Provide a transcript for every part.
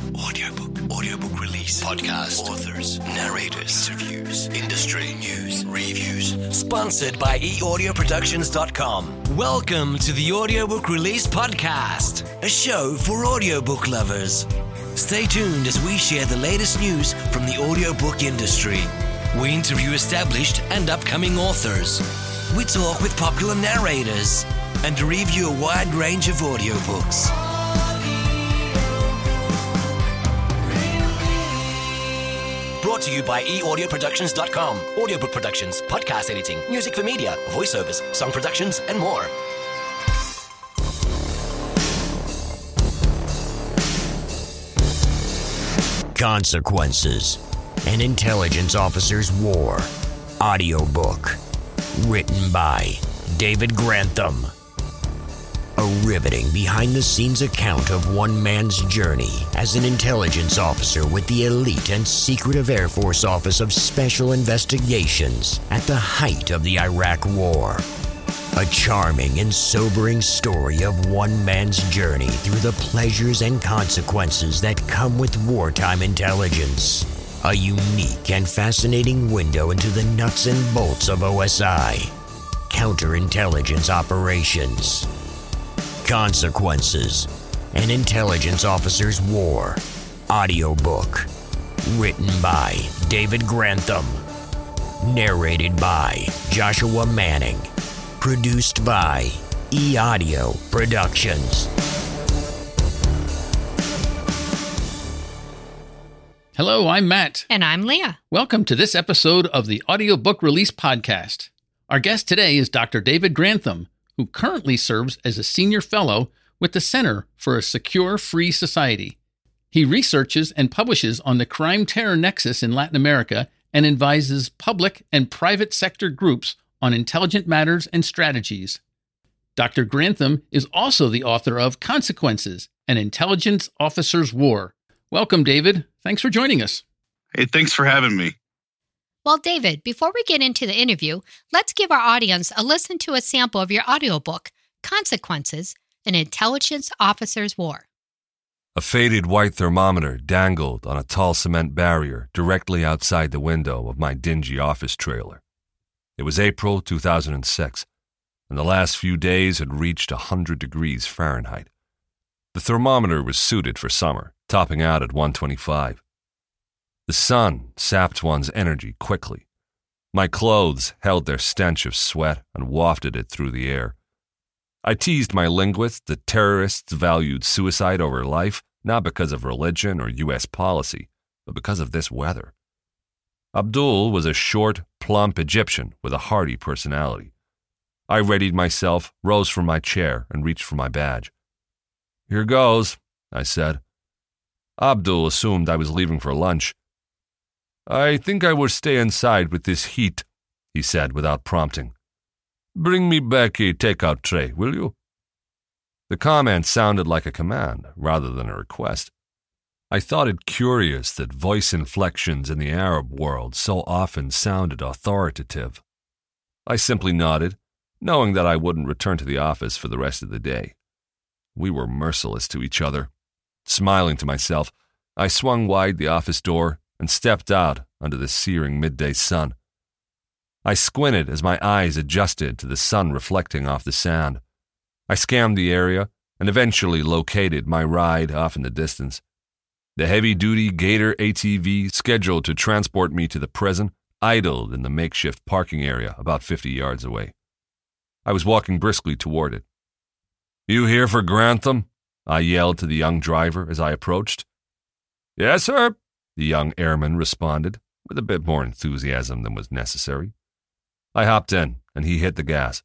Audiobook. Audiobook release. Podcast. Authors. Narrators. Interviews. Industry. News. Reviews. Sponsored by eaudioproductions.com. Welcome to the Audiobook Release Podcast, a show for audiobook lovers. Stay tuned as we share the latest news from the audiobook industry. We interview established and upcoming authors. We talk with popular narrators and review a wide range of audiobooks. Brought to you by eaudioproductions.com. Audiobook productions, podcast editing, music for media, voiceovers, song productions, and more. Consequences An Intelligence Officer's War. Audiobook. Written by David Grantham. A riveting behind the scenes account of one man's journey as an intelligence officer with the elite and secretive Air Force Office of Special Investigations at the height of the Iraq War. A charming and sobering story of one man's journey through the pleasures and consequences that come with wartime intelligence. A unique and fascinating window into the nuts and bolts of OSI. Counterintelligence operations. Consequences An Intelligence Officer's War. Audiobook. Written by David Grantham. Narrated by Joshua Manning. Produced by E Audio Productions. Hello, I'm Matt. And I'm Leah. Welcome to this episode of the Audiobook Release Podcast. Our guest today is Dr. David Grantham, who currently serves as a senior fellow with the Center for a Secure Free Society. He researches and publishes on the crime terror nexus in Latin America and advises public and private sector groups on intelligent matters and strategies. Dr. Grantham is also the author of Consequences An Intelligence Officer's War. Welcome, David. Thanks for joining us. Hey, thanks for having me. Well, David, before we get into the interview, let's give our audience a listen to a sample of your audiobook, Consequences An Intelligence Officer's War. A faded white thermometer dangled on a tall cement barrier directly outside the window of my dingy office trailer. It was April 2006, and the last few days had reached 100 degrees Fahrenheit. The thermometer was suited for summer, topping out at 125. The sun sapped one's energy quickly. My clothes held their stench of sweat and wafted it through the air. I teased my linguist that terrorists valued suicide over life not because of religion or U.S. policy, but because of this weather. Abdul was a short, plump Egyptian with a hearty personality. I readied myself, rose from my chair, and reached for my badge. Here goes, I said. Abdul assumed I was leaving for lunch. I think I will stay inside with this heat, he said without prompting. Bring me back a takeout tray, will you? The comment sounded like a command rather than a request. I thought it curious that voice inflections in the Arab world so often sounded authoritative. I simply nodded, knowing that I wouldn't return to the office for the rest of the day. We were merciless to each other. Smiling to myself, I swung wide the office door and stepped out under the searing midday sun. I squinted as my eyes adjusted to the sun reflecting off the sand. I scanned the area and eventually located my ride off in the distance. The heavy duty Gator ATV scheduled to transport me to the prison idled in the makeshift parking area about 50 yards away. I was walking briskly toward it. You here for Grantham? I yelled to the young driver as I approached. Yes, sir, the young airman responded, with a bit more enthusiasm than was necessary. I hopped in, and he hit the gas.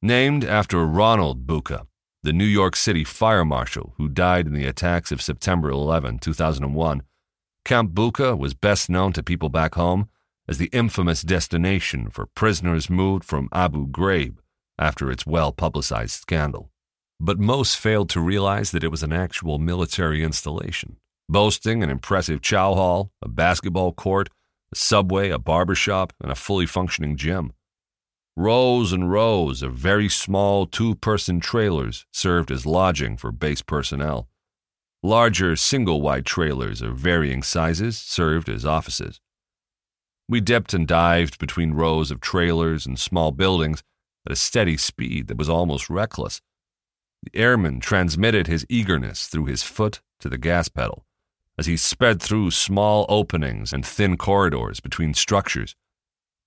Named after Ronald Bucca, the New York City fire marshal who died in the attacks of September 11, 2001, Camp Bucca was best known to people back home as the infamous destination for prisoners moved from Abu Ghraib after its well publicized scandal. But most failed to realize that it was an actual military installation, boasting an impressive chow hall, a basketball court, a subway, a barber shop, and a fully functioning gym. Rows and rows of very small two person trailers served as lodging for base personnel. Larger single wide trailers of varying sizes served as offices. We dipped and dived between rows of trailers and small buildings at a steady speed that was almost reckless. The airman transmitted his eagerness through his foot to the gas pedal as he sped through small openings and thin corridors between structures.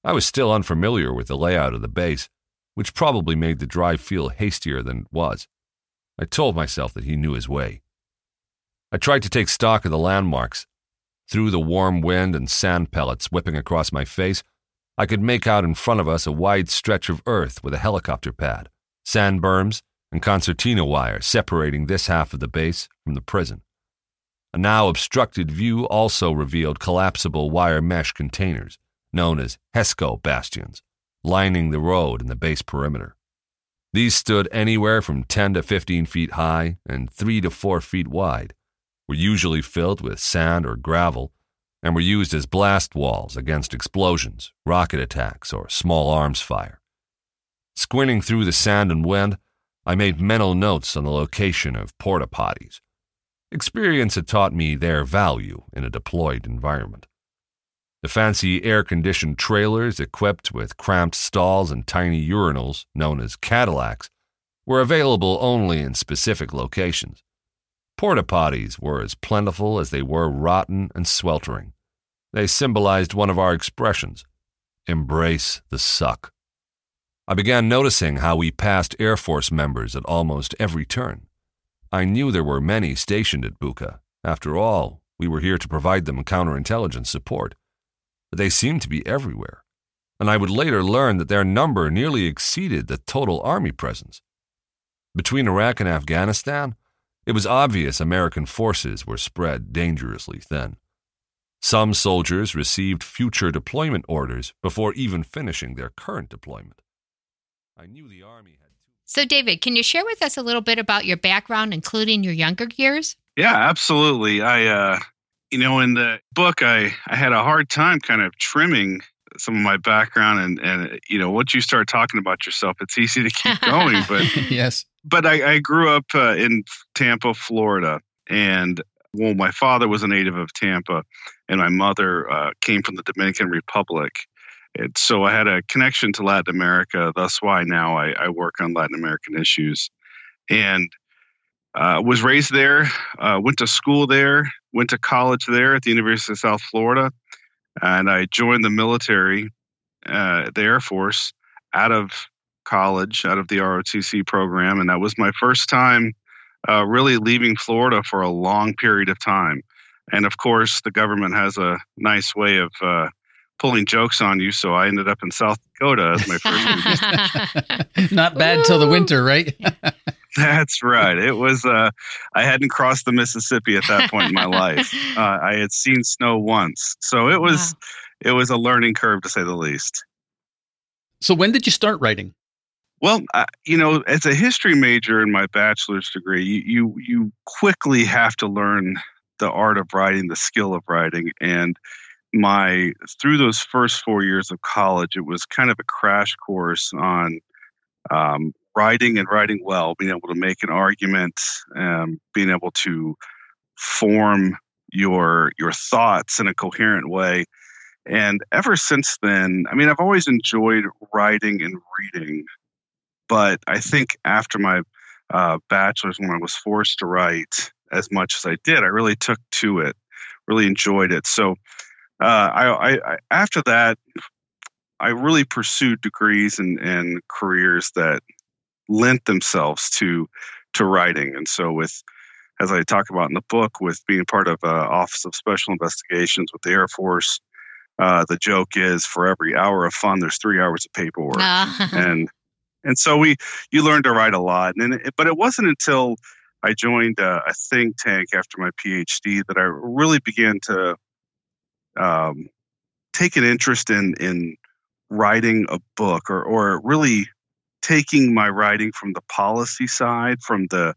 I was still unfamiliar with the layout of the base, which probably made the drive feel hastier than it was. I told myself that he knew his way. I tried to take stock of the landmarks. Through the warm wind and sand pellets whipping across my face, I could make out in front of us a wide stretch of earth with a helicopter pad, sand berms, and concertina wire separating this half of the base from the prison. A now obstructed view also revealed collapsible wire mesh containers, known as HESCO bastions, lining the road and the base perimeter. These stood anywhere from 10 to 15 feet high and 3 to 4 feet wide, were usually filled with sand or gravel, and were used as blast walls against explosions, rocket attacks, or small arms fire. Squinting through the sand and wind, I made mental notes on the location of porta potties. Experience had taught me their value in a deployed environment. The fancy air conditioned trailers equipped with cramped stalls and tiny urinals, known as Cadillacs, were available only in specific locations. Porta potties were as plentiful as they were rotten and sweltering. They symbolized one of our expressions embrace the suck. I began noticing how we passed Air Force members at almost every turn. I knew there were many stationed at Bucca. After all, we were here to provide them counterintelligence support. But they seemed to be everywhere, and I would later learn that their number nearly exceeded the total Army presence. Between Iraq and Afghanistan, it was obvious American forces were spread dangerously thin. Some soldiers received future deployment orders before even finishing their current deployment. I knew the Army. So, David, can you share with us a little bit about your background, including your younger years? Yeah, absolutely. I, uh, you know, in the book, I, I had a hard time kind of trimming some of my background and and you know once you start talking about yourself it's easy to keep going but yes but I, I grew up uh, in Tampa, Florida, and well, my father was a native of Tampa, and my mother uh, came from the Dominican Republic. And so I had a connection to Latin America. That's why now I, I work on Latin American issues, and uh, was raised there. Uh, went to school there. Went to college there at the University of South Florida, and I joined the military, uh, the Air Force, out of college out of the ROTC program, and that was my first time uh, really leaving Florida for a long period of time. And of course, the government has a nice way of uh, pulling jokes on you, so I ended up in South Dakota as my first. Not bad till the winter, right? That's right. It was. Uh, I hadn't crossed the Mississippi at that point in my life. Uh, I had seen snow once, so it was. Wow. It was a learning curve to say the least. So when did you start writing? Well, uh, you know, as a history major in my bachelor's degree, you, you you quickly have to learn the art of writing, the skill of writing, and my through those first four years of college, it was kind of a crash course on um, writing and writing well, being able to make an argument, um, being able to form your your thoughts in a coherent way. And ever since then, I mean, I've always enjoyed writing and reading. But I think after my uh, bachelor's, when I was forced to write as much as I did, I really took to it, really enjoyed it. So uh, I, I, after that, I really pursued degrees and, and careers that lent themselves to to writing. And so with as I talk about in the book, with being part of uh, Office of Special Investigations with the Air Force, uh, the joke is for every hour of fun, there's three hours of paperwork, and and so we you learn to write a lot. And it, but it wasn't until i joined a, a, think tank after my phd that i really began to um, take an interest in in writing a book or or really taking my writing from the policy side from the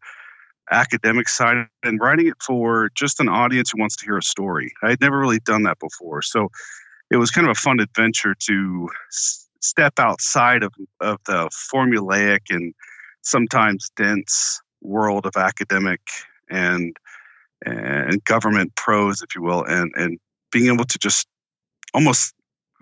academic side and writing it for just an audience who wants to hear a story. I had never really done that before so it was kind of a fun adventure to step outside of, of the formulaic and sometimes dense world of academic and and government prose, if you will, and and being able to just almost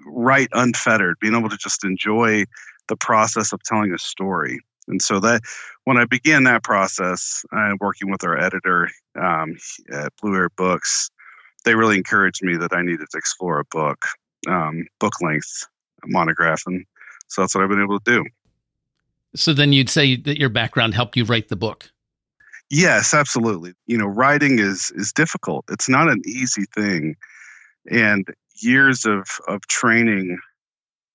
write unfettered, being able to just enjoy the process of telling a story. And so that when I began that process, uh, working with our editor um, at Blue Ear Books, they really encouraged me that I needed to explore a book, um, book length monograph, and so that's what I've been able to do. So then you'd say that your background helped you write the book. Yes, absolutely. You know, writing is is difficult. It's not an easy thing, and years of of training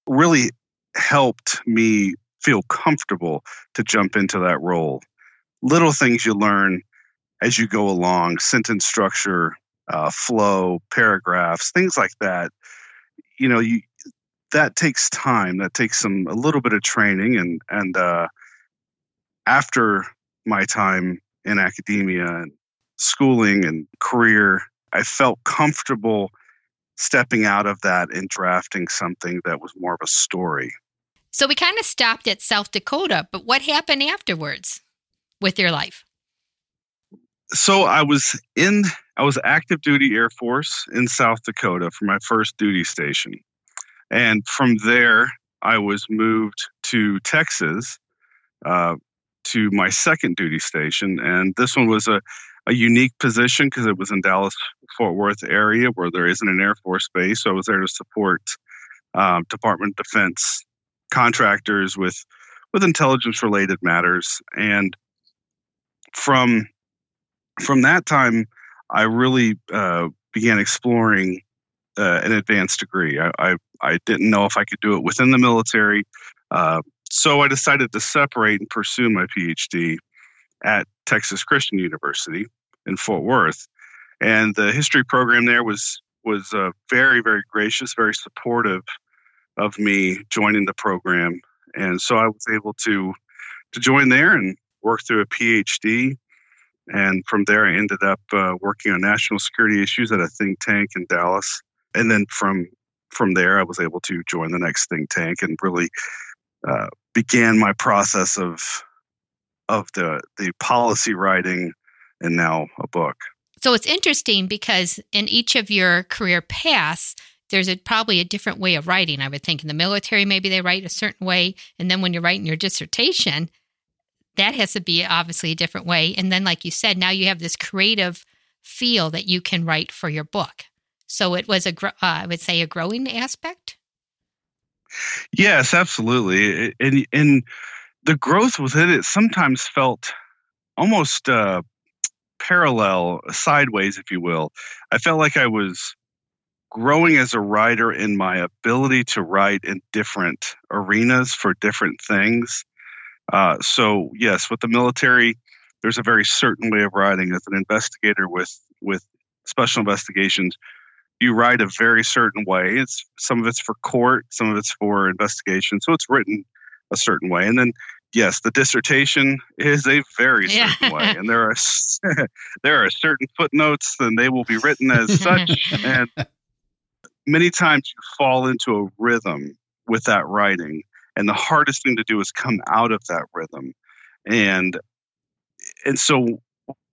really helped me feel comfortable to jump into that role. Little things you learn as you go along, sentence structure, uh, flow, paragraphs, things like that. You know, you that takes time. That takes some a little bit of training, and and uh, after my time in academia and schooling and career, I felt comfortable stepping out of that and drafting something that was more of a story. So we kind of stopped at South Dakota, but what happened afterwards with your life? So I was in I was active duty Air Force in South Dakota for my first duty station. And from there I was moved to Texas uh, to my second duty station and this one was a a unique position because it was in Dallas Fort Worth area where there isn't an Air Force base. So I was there to support um, Department of Defense contractors with with intelligence related matters. And from from that time, I really uh, began exploring uh, an advanced degree. I, I, I didn't know if I could do it within the military, uh, so I decided to separate and pursue my PhD at Texas Christian University in Fort Worth, and the history program there was was uh, very very gracious, very supportive of me joining the program, and so I was able to to join there and work through a PhD. And from there, I ended up uh, working on national security issues at a think tank in Dallas. And then from from there, I was able to join the next think tank and really uh, began my process of of the the policy writing and now a book. So it's interesting because in each of your career paths, there's a, probably a different way of writing. I would think in the military, maybe they write a certain way. And then when you're writing your dissertation, that has to be obviously a different way. And then, like you said, now you have this creative feel that you can write for your book. So it was a, uh, I would say, a growing aspect. Yes, absolutely. And, and the growth within it sometimes felt almost uh, parallel, sideways, if you will. I felt like I was growing as a writer in my ability to write in different arenas for different things. Uh, so, yes, with the military, there's a very certain way of writing. As an investigator with with special investigations, you write a very certain way. It's some of it's for court, some of it's for investigation. So it's written a certain way, and then yes, the dissertation is a very certain yeah. way, and there are there are certain footnotes, and they will be written as such. and many times you fall into a rhythm with that writing, and the hardest thing to do is come out of that rhythm. And and so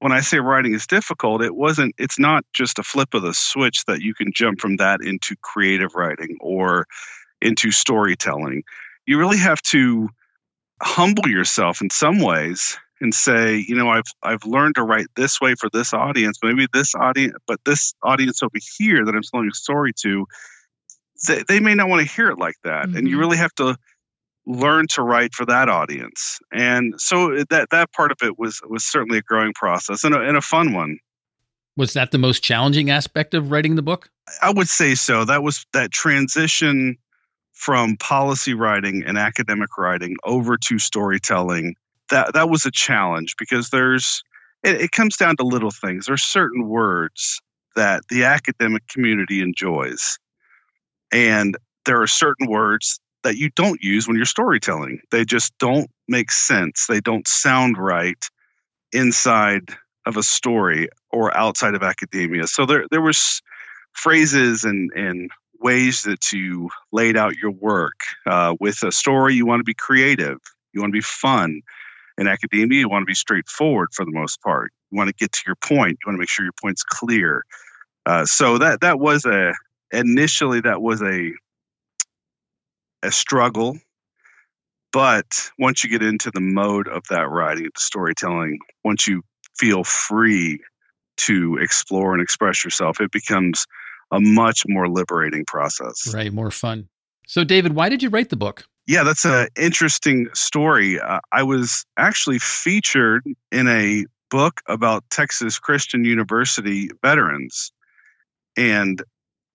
when I say writing is difficult, it wasn't. It's not just a flip of the switch that you can jump from that into creative writing or into storytelling. You really have to humble yourself in some ways and say, you know, I've I've learned to write this way for this audience. Maybe this audience, but this audience over here that I'm telling a story to, they, they may not want to hear it like that, mm-hmm. and you mm-hmm. really have to learn to write for that audience. And so that that part of it was was certainly a growing process and a, and a fun one. Was that the most challenging aspect of writing the book? I would say so. That was that transition from policy writing and academic writing over to storytelling that that was a challenge because there's it, it comes down to little things. There's certain words that the academic community enjoys. And there are certain words that you don't use when you're storytelling. They just don't make sense. They don't sound right inside of a story or outside of academia. So there there was phrases and and ways that you laid out your work. Uh, with a story, you want to be creative, you want to be fun, in academia, you want to be straightforward for the most part. You want to get to your point. You want to make sure your point's clear. Uh, so that that was a initially that was a a struggle, but once you get into the mode of that writing, the storytelling, once you feel free to explore and express yourself, it becomes a much more liberating process. Right, more fun. So, David, why did you write the book? Yeah, that's an interesting story. Uh, I was actually featured in a book about Texas Christian University veterans. And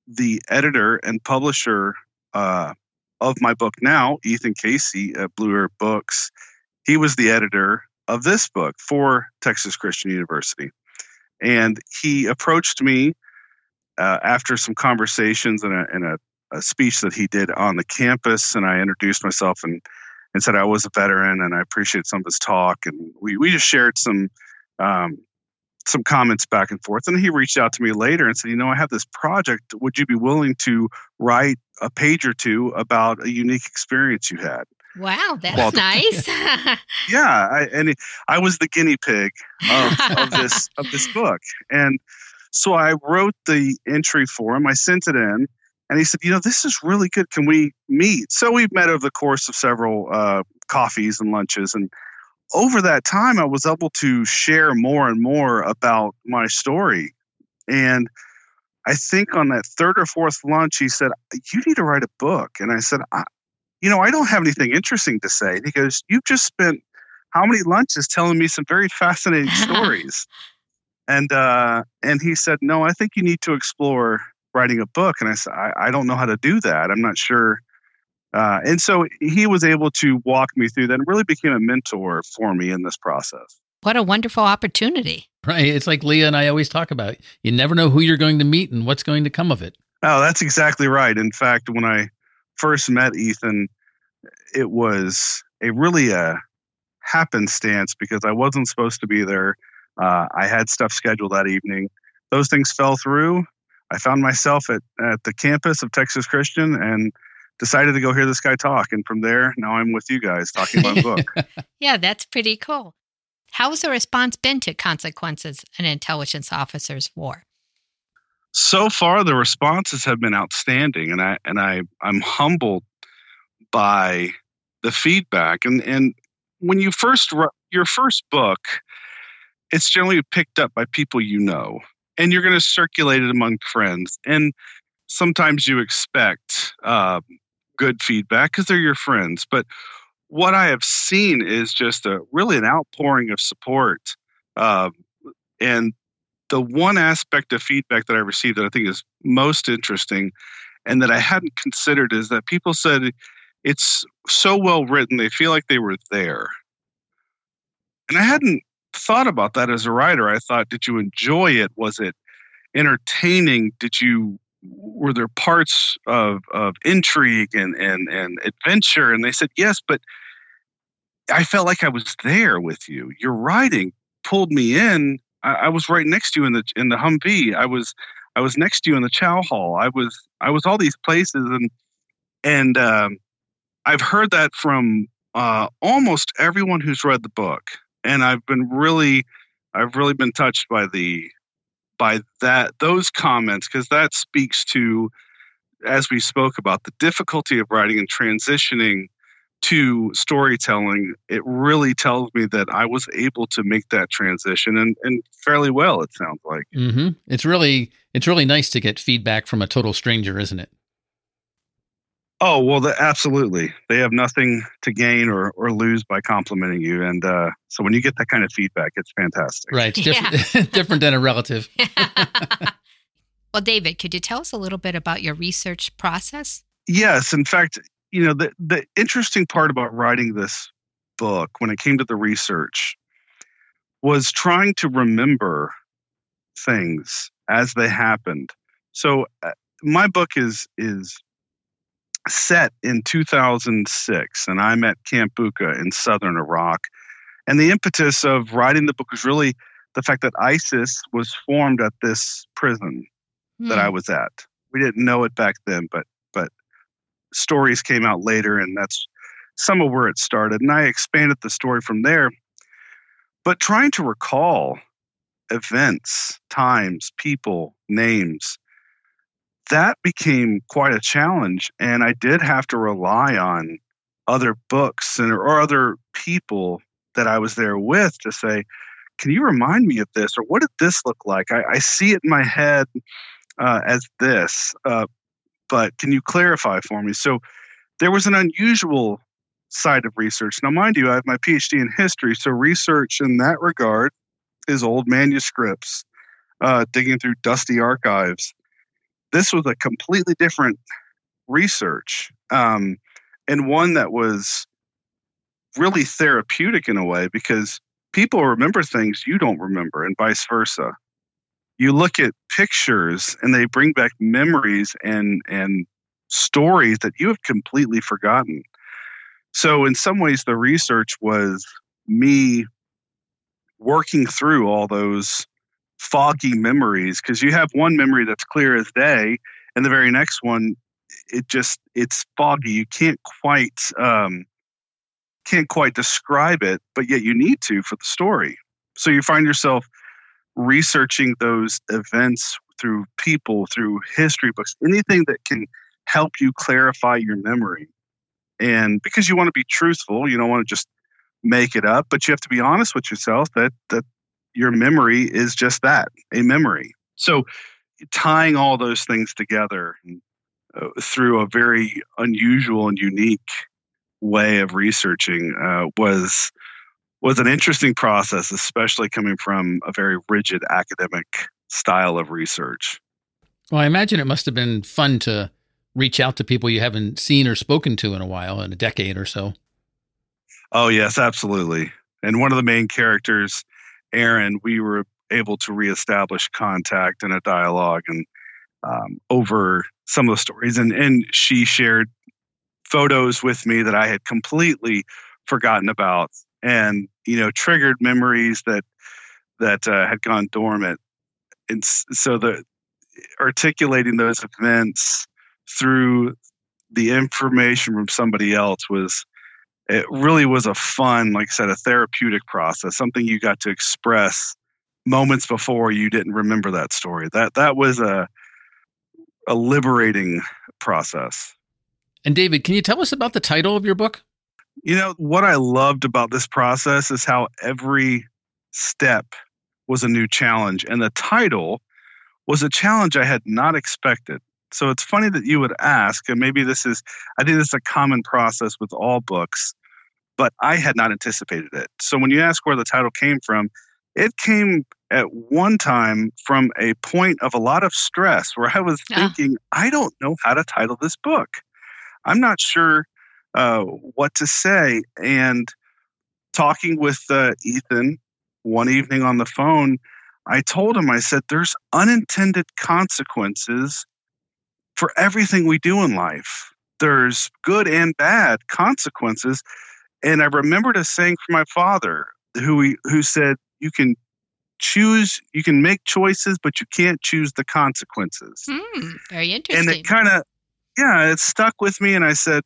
the editor and publisher uh, of my book now, Ethan Casey at Blue Ear Books, he was the editor of this book for Texas Christian University. And he approached me uh, after some conversations and a, and a, a speech that he did on the campus. And I introduced myself and, and said I was a veteran and I appreciate some of his talk. And we, we just shared some um, some comments back and forth. And he reached out to me later and said, You know, I have this project. Would you be willing to write a page or two about a unique experience you had? Wow, that's well, nice. yeah, I, and it, I was the guinea pig of, of this of this book, and so I wrote the entry for him. I sent it in, and he said, "You know, this is really good. Can we meet?" So we met over the course of several uh, coffees and lunches, and over that time, I was able to share more and more about my story. And I think on that third or fourth lunch, he said, You need to write a book. And I said, I, You know, I don't have anything interesting to say. And he goes, You've just spent how many lunches telling me some very fascinating stories? And uh, and he said, No, I think you need to explore writing a book. And I said, I, I don't know how to do that. I'm not sure uh, and so he was able to walk me through that and really became a mentor for me in this process. What a wonderful opportunity. Right. It's like Leah and I always talk about. You never know who you're going to meet and what's going to come of it. Oh, that's exactly right. In fact, when I first met Ethan, it was a really a happenstance because I wasn't supposed to be there. Uh, I had stuff scheduled that evening. Those things fell through. I found myself at, at the campus of Texas Christian and decided to go hear this guy talk. And from there, now I'm with you guys talking about a book. yeah, that's pretty cool. How has the response been to Consequences an Intelligence Officer's War? So far, the responses have been outstanding, and I and I I'm humbled by the feedback. And and when you first your first book, it's generally picked up by people you know, and you're going to circulate it among friends. And sometimes you expect um, good feedback because they're your friends. But what I have seen is just a really an outpouring of support. Uh, and the one aspect of feedback that I received that I think is most interesting and that I hadn't considered is that people said it's so well written, they feel like they were there. And I hadn't thought about that as a writer. I thought, did you enjoy it? Was it entertaining? Did you were there parts of, of intrigue and, and, and adventure? And they said, yes, but I felt like I was there with you. Your writing pulled me in. I, I, was right next to you in the in the Humvee. I was I was next to you in the Chow Hall. I was I was all these places, and and um, I've heard that from uh, almost everyone who's read the book, and I've been really I've really been touched by the by that those comments because that speaks to as we spoke about the difficulty of writing and transitioning to storytelling. It really tells me that i was able to make that transition and, and fairly well it sounds like. Mm-hmm. it's really it's really nice to get feedback from a total stranger isn't it Oh well, the, absolutely. They have nothing to gain or, or lose by complimenting you, and uh, so when you get that kind of feedback, it's fantastic. Right, it's different, yeah. different than a relative. well, David, could you tell us a little bit about your research process? Yes, in fact, you know the the interesting part about writing this book when it came to the research was trying to remember things as they happened. So uh, my book is is set in 2006, and I'm at Camp Bucca in southern Iraq. And the impetus of writing the book was really the fact that ISIS was formed at this prison mm. that I hmm. was at. We didn't know it back then, but but stories came out later, and that's some of where it started. And I expanded the story from there. But trying to recall events, times, people, names, that became quite a challenge. And I did have to rely on other books and or other people that I was there with to say, can you remind me of this or what did this look like? I, I see it in my head uh, as this, uh, but can you clarify for me? So there was an unusual side of research. Now, mind you, I have my PhD in history, so research in that regard is old manuscripts, uh, digging through dusty archives. This was a completely different research, um, and one that was really therapeutic in a way because people remember things you don't remember, and vice versa. You look at pictures, and they bring back memories and and stories that you have completely forgotten. So, in some ways, the research was me working through all those foggy memories because you have one memory that's clear as day, and the very next one, it just it's foggy. You can't quite um, can't quite describe it, but yet you need to for the story. So you find yourself researching those events through people, through history books, anything that can help you clarify your memory. And because you want to be truthful, you don't want to just make it up, but you have to be honest with yourself that that your memory is just that, a memory. So tying all those things together uh, through a very unusual and unique way of researching uh, was was an interesting process, especially coming from a very rigid academic style of research. Well, I imagine it must have been fun to reach out to people you haven't seen or spoken to in a while, in a decade or so. Oh, yes, absolutely. And one of the main characters, Aaron, we were able to reestablish contact and a dialogue and um, over some of the stories. And, and she shared photos with me that I had completely forgotten about and, you know, triggered memories that, that uh, had gone dormant. And so the articulating those events through the information from somebody else was it really was a fun like i said a therapeutic process something you got to express moments before you didn't remember that story. That that was a a liberating process. And david can you tell us about the title of your book? You know what i loved about this process is how every step was a new challenge and the title was a challenge i had not expected. So it's funny that you would ask, and maybe this is, I think this is a common process with all books, but I had not anticipated it. So when you ask where the title came from, it came at one time from a point of a lot of stress where I was thinking, I don't know how to title this book. I'm not sure uh, what to say. And talking with uh, Ethan one evening on the phone, I told him, I said, there's unintended consequences for everything we do in life. There's good and bad consequences. And I remembered a saying from my father who, who said, You can choose, you can make choices, but you can't choose the consequences. Mm, very interesting. And it kind of, yeah, it stuck with me. And I said,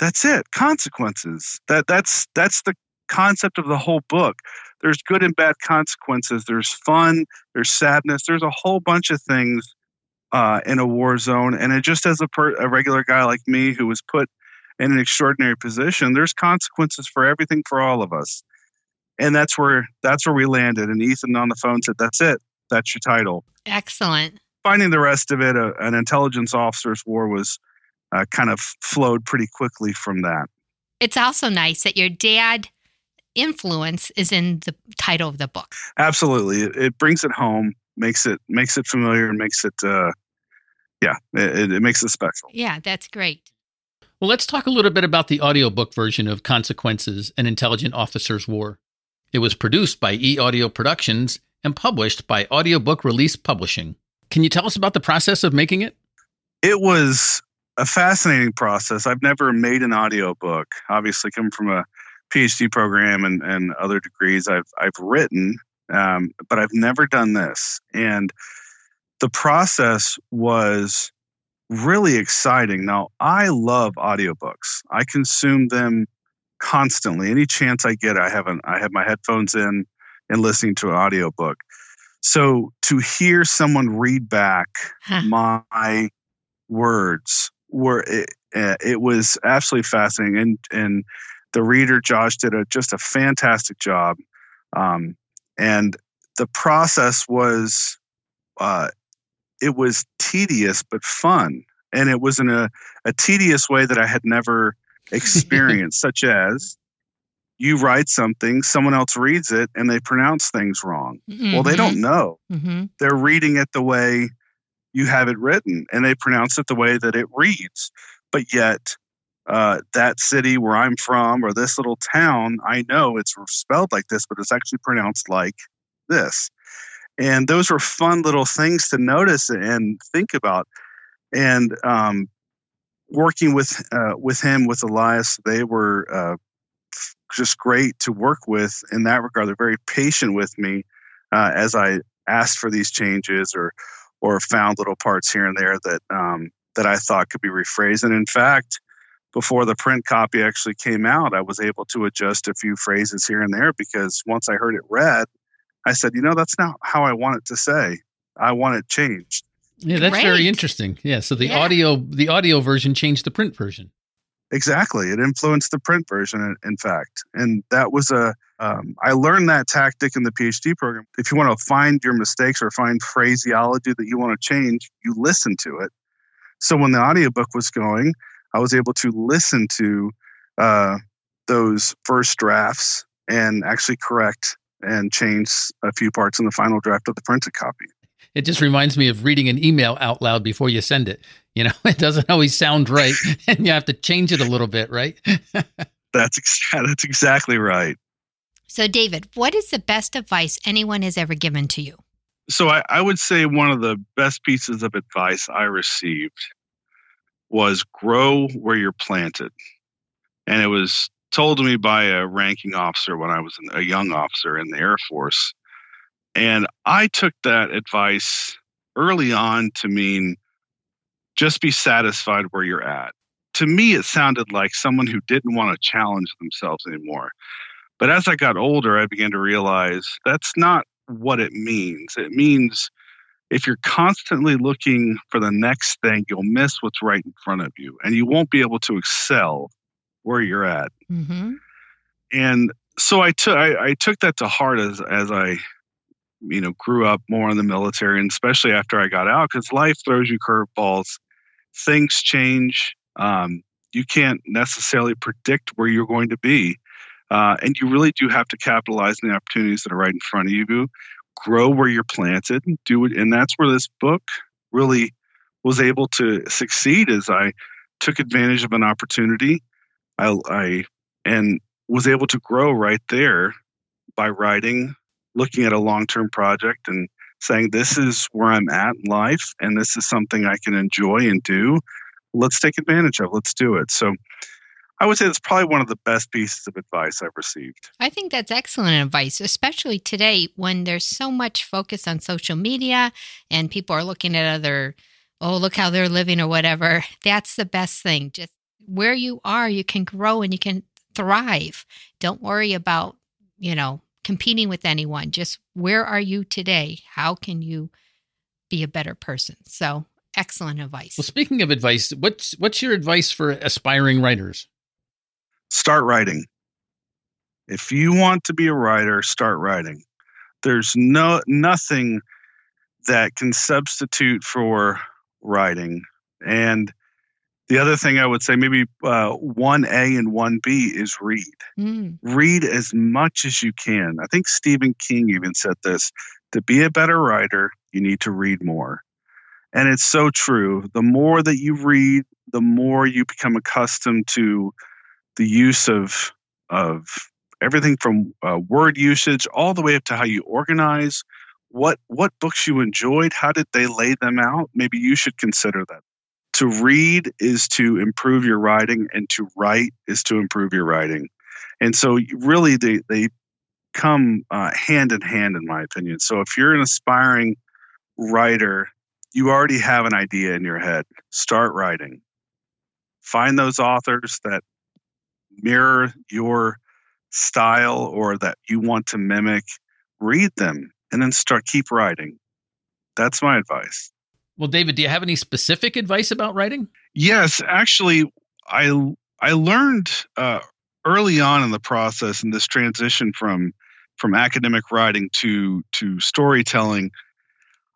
That's it, consequences. That that's that's the concept of the whole book. There's good and bad consequences. There's fun. There's sadness. There's a whole bunch of things uh, in a war zone. And it just as a, per, a regular guy like me who was put in an extraordinary position, there's consequences for everything for all of us. And that's where that's where we landed. And Ethan on the phone said, "That's it. That's your title." Excellent. Finding the rest of it, uh, an intelligence officer's war, was uh, kind of flowed pretty quickly from that. It's also nice that your dad influence is in the title of the book. Absolutely, it, it brings it home, makes it makes it familiar, and makes it uh, yeah, it, it makes it special. Yeah, that's great. Well, let's talk a little bit about the audiobook version of Consequences An Intelligent Officer's War. It was produced by E Audio Productions and published by Audiobook Release Publishing. Can you tell us about the process of making it? It was a fascinating process. I've never made an audiobook. Obviously, coming from a PhD program and, and other degrees, I've I've written, um, but I've never done this. And the process was really exciting. Now, I love audiobooks. I consume them constantly. Any chance I get, I have an, I have my headphones in. and listening to an audiobook. So to hear someone read back Huh. my words were it, uh, it was absolutely fascinating and and the reader Josh did a just a fantastic job um, and the process was uh, it was tedious but fun. And it was in a, a tedious way that I had never experienced such as you write something someone else reads it and they pronounce things wrong. Well they don't know. Hmm they're reading it the way you have it written and they pronounce it the way that it reads. But yet uh, that city where i'm from or this little town i know it's spelled like this but it's actually pronounced like this and those were fun little things to notice and think about and um, working with uh, with him with elias they were uh, just great to work with in that regard they're very patient with me uh, as i asked for these changes or or found little parts here and there that um, that I thought could be rephrased. And in fact, before the print copy actually came out, I was able to adjust a few phrases here and there because once I heard it read, I said, you know, that's not how I want it to say. I want it changed. Yeah, that's very interesting. Yeah, so the Yeah. audio the audio version changed the print version. Exactly. It influenced the print version, in, in fact. And that was a, um, I learned that tactic in the PhD program. If you want to find your mistakes or find phraseology that you want to change, you listen to it. So when the audiobook was going, I was able to listen to uh, those first drafts and actually correct and change a few parts in the final draft of the printed copy. It just reminds me of reading an email out loud before you send it. You know, it doesn't always sound right, and you have to change it a little bit, right? That's, ex- that's exactly right. So, David, what is the best advice anyone has ever given to you? so I, I would say one of the best pieces of advice I received was grow where you're planted. And it was told to me by a ranking officer when I was a young officer in the Air Force. And I took that advice early on to mean just be satisfied where you're at. To me, it sounded like someone who didn't want to challenge themselves anymore. But as I got older, I began to realize that's not what it means. It means if you're constantly looking for the next thing, you'll miss what's right in front of you and you won't be able to excel where you're at. Mm-hmm. And so I took I, I took that to heart as as I you know grew up more in the military and especially after I got out because life throws you curveballs. Things change. Um, you can't necessarily predict where you're going to be. Uh, and you really do have to capitalize on the opportunities that are right in front of you. Grow where you're planted. Do it, and that's where this book really was able to succeed. As I took advantage of an opportunity, I, I and was able to grow right there by writing, looking at a long-term project, and saying, "This is where I'm at in life, and this is something I can enjoy and do. Let's take advantage of. Let's do it." So. I would say it's probably one of the best pieces of advice I've received. I think that's excellent advice, especially today when there's so much focus on social media and people are looking at other, oh, look how they're living or whatever. That's the best thing. Just where you are, you can grow and you can thrive. Don't worry about, you know, competing with anyone. Just where are you today? How can you be a better person? So, excellent advice. Well, speaking of advice, what's what's your advice for aspiring writers? Start writing. If you want to be a writer, start writing. There's no nothing that can substitute for writing. And the other thing I would say, maybe uh, 1A and 1B, is read. Mm, Read as much as you can. I think Stephen King even said this to be a better writer, you need to read more. And it's so true. The more that you read, the more you become accustomed to the use of, of everything from uh, word usage all the way up to how you organize. What, what books you enjoyed, how did they lay them out? Maybe you should consider that to read is to improve your writing and to write is to improve your writing. And so really they, they come uh, hand in hand in my opinion. So if you're an aspiring writer you already have an idea in your head. Start writing. Find those authors that mirror your style or that you want to mimic. Read them and then start keep writing. That's my advice. Well, David, do you have any specific advice about writing? Yes, actually, I I learned uh, early on in the process in this transition from from academic writing to to storytelling.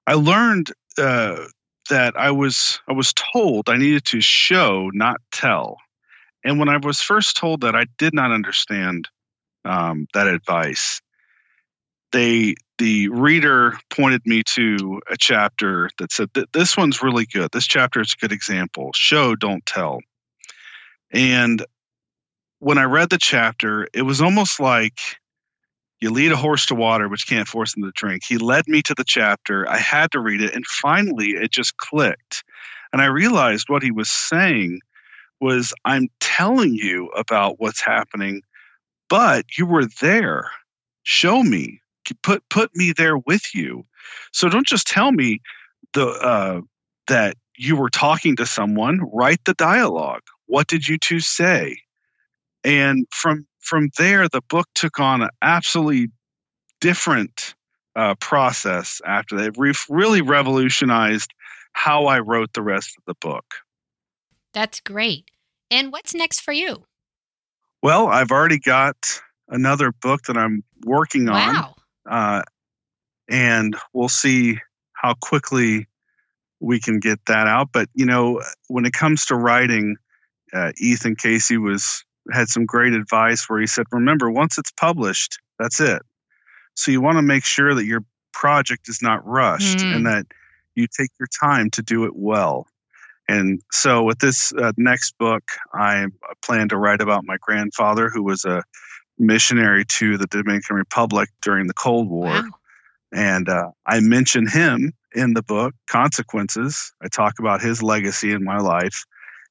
I learned uh, that I was I was told I needed to show, not tell. And when I was first told that, I did not understand um, that advice. They the reader pointed me to a chapter that said that this one's really good. This chapter is a good example. Show, don't tell. And when I read the chapter, it was almost like you lead a horse to water, which can't force him to drink. He led me to the chapter. I had to read it. And finally, it just clicked. And I realized what he was saying was I'm telling you about what's happening, but you were there. Show me. Put put me there with you. So don't just tell me the uh, that you were talking to someone. Write the dialogue. What did you two say? And from from there, the book took on an absolutely different uh, process after that. It really revolutionized how I wrote the rest of the book. That's great. And what's next for you? Well, I've already got another book that I'm working on. Wow. Uh, and we'll see how quickly we can get that out. But, you know, when it comes to writing, uh, Ethan Casey was had some great advice where he said, remember, once it's published, that's it. So you want to make sure that your project is not rushed Mm. and that you take your time to do it well. And so with this uh, next book, I plan to write about my grandfather, who was a missionary to the Dominican Republic during the Cold War. Wow. And uh, I mention him in the book, Consequences. I talk about his legacy in my life.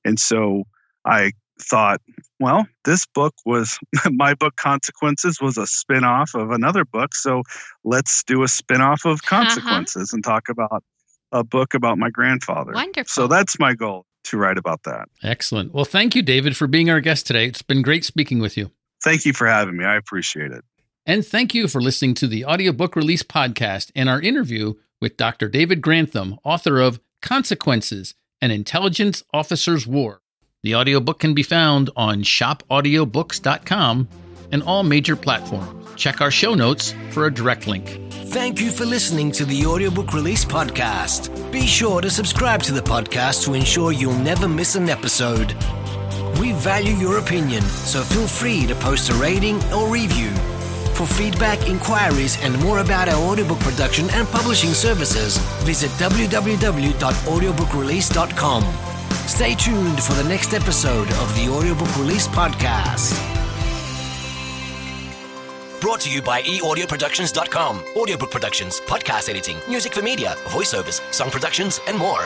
And so I thought, well, this book was my book, Consequences, was a spin off of another book. So let's do a spin off of Uh-huh. Consequences and talk about a book about my grandfather. Wonderful. So that's my goal to write about that. Excellent. Well, thank you, David, for being our guest today. It's been great speaking with you. Thank you for having me. I appreciate it. And thank you for listening to the audiobook release podcast and our interview with Dr. David Grantham, author of Consequences An Intelligence Officer's War. The audiobook can be found on shopaudiobooks.com and all major platforms. Check our show notes for a direct link. Thank you for listening to the Audiobook Release Podcast. Be sure to subscribe to the podcast to ensure you'll never miss an episode. We value your opinion, so feel free to post a rating or review. For feedback, inquiries, and more about our audiobook production and publishing services, visit www.audiobookrelease.com. Stay tuned for the next episode of the Audiobook Release Podcast. Brought to you by eaudioproductions.com. Audiobook productions, podcast editing, music for media, voiceovers, song productions, and more.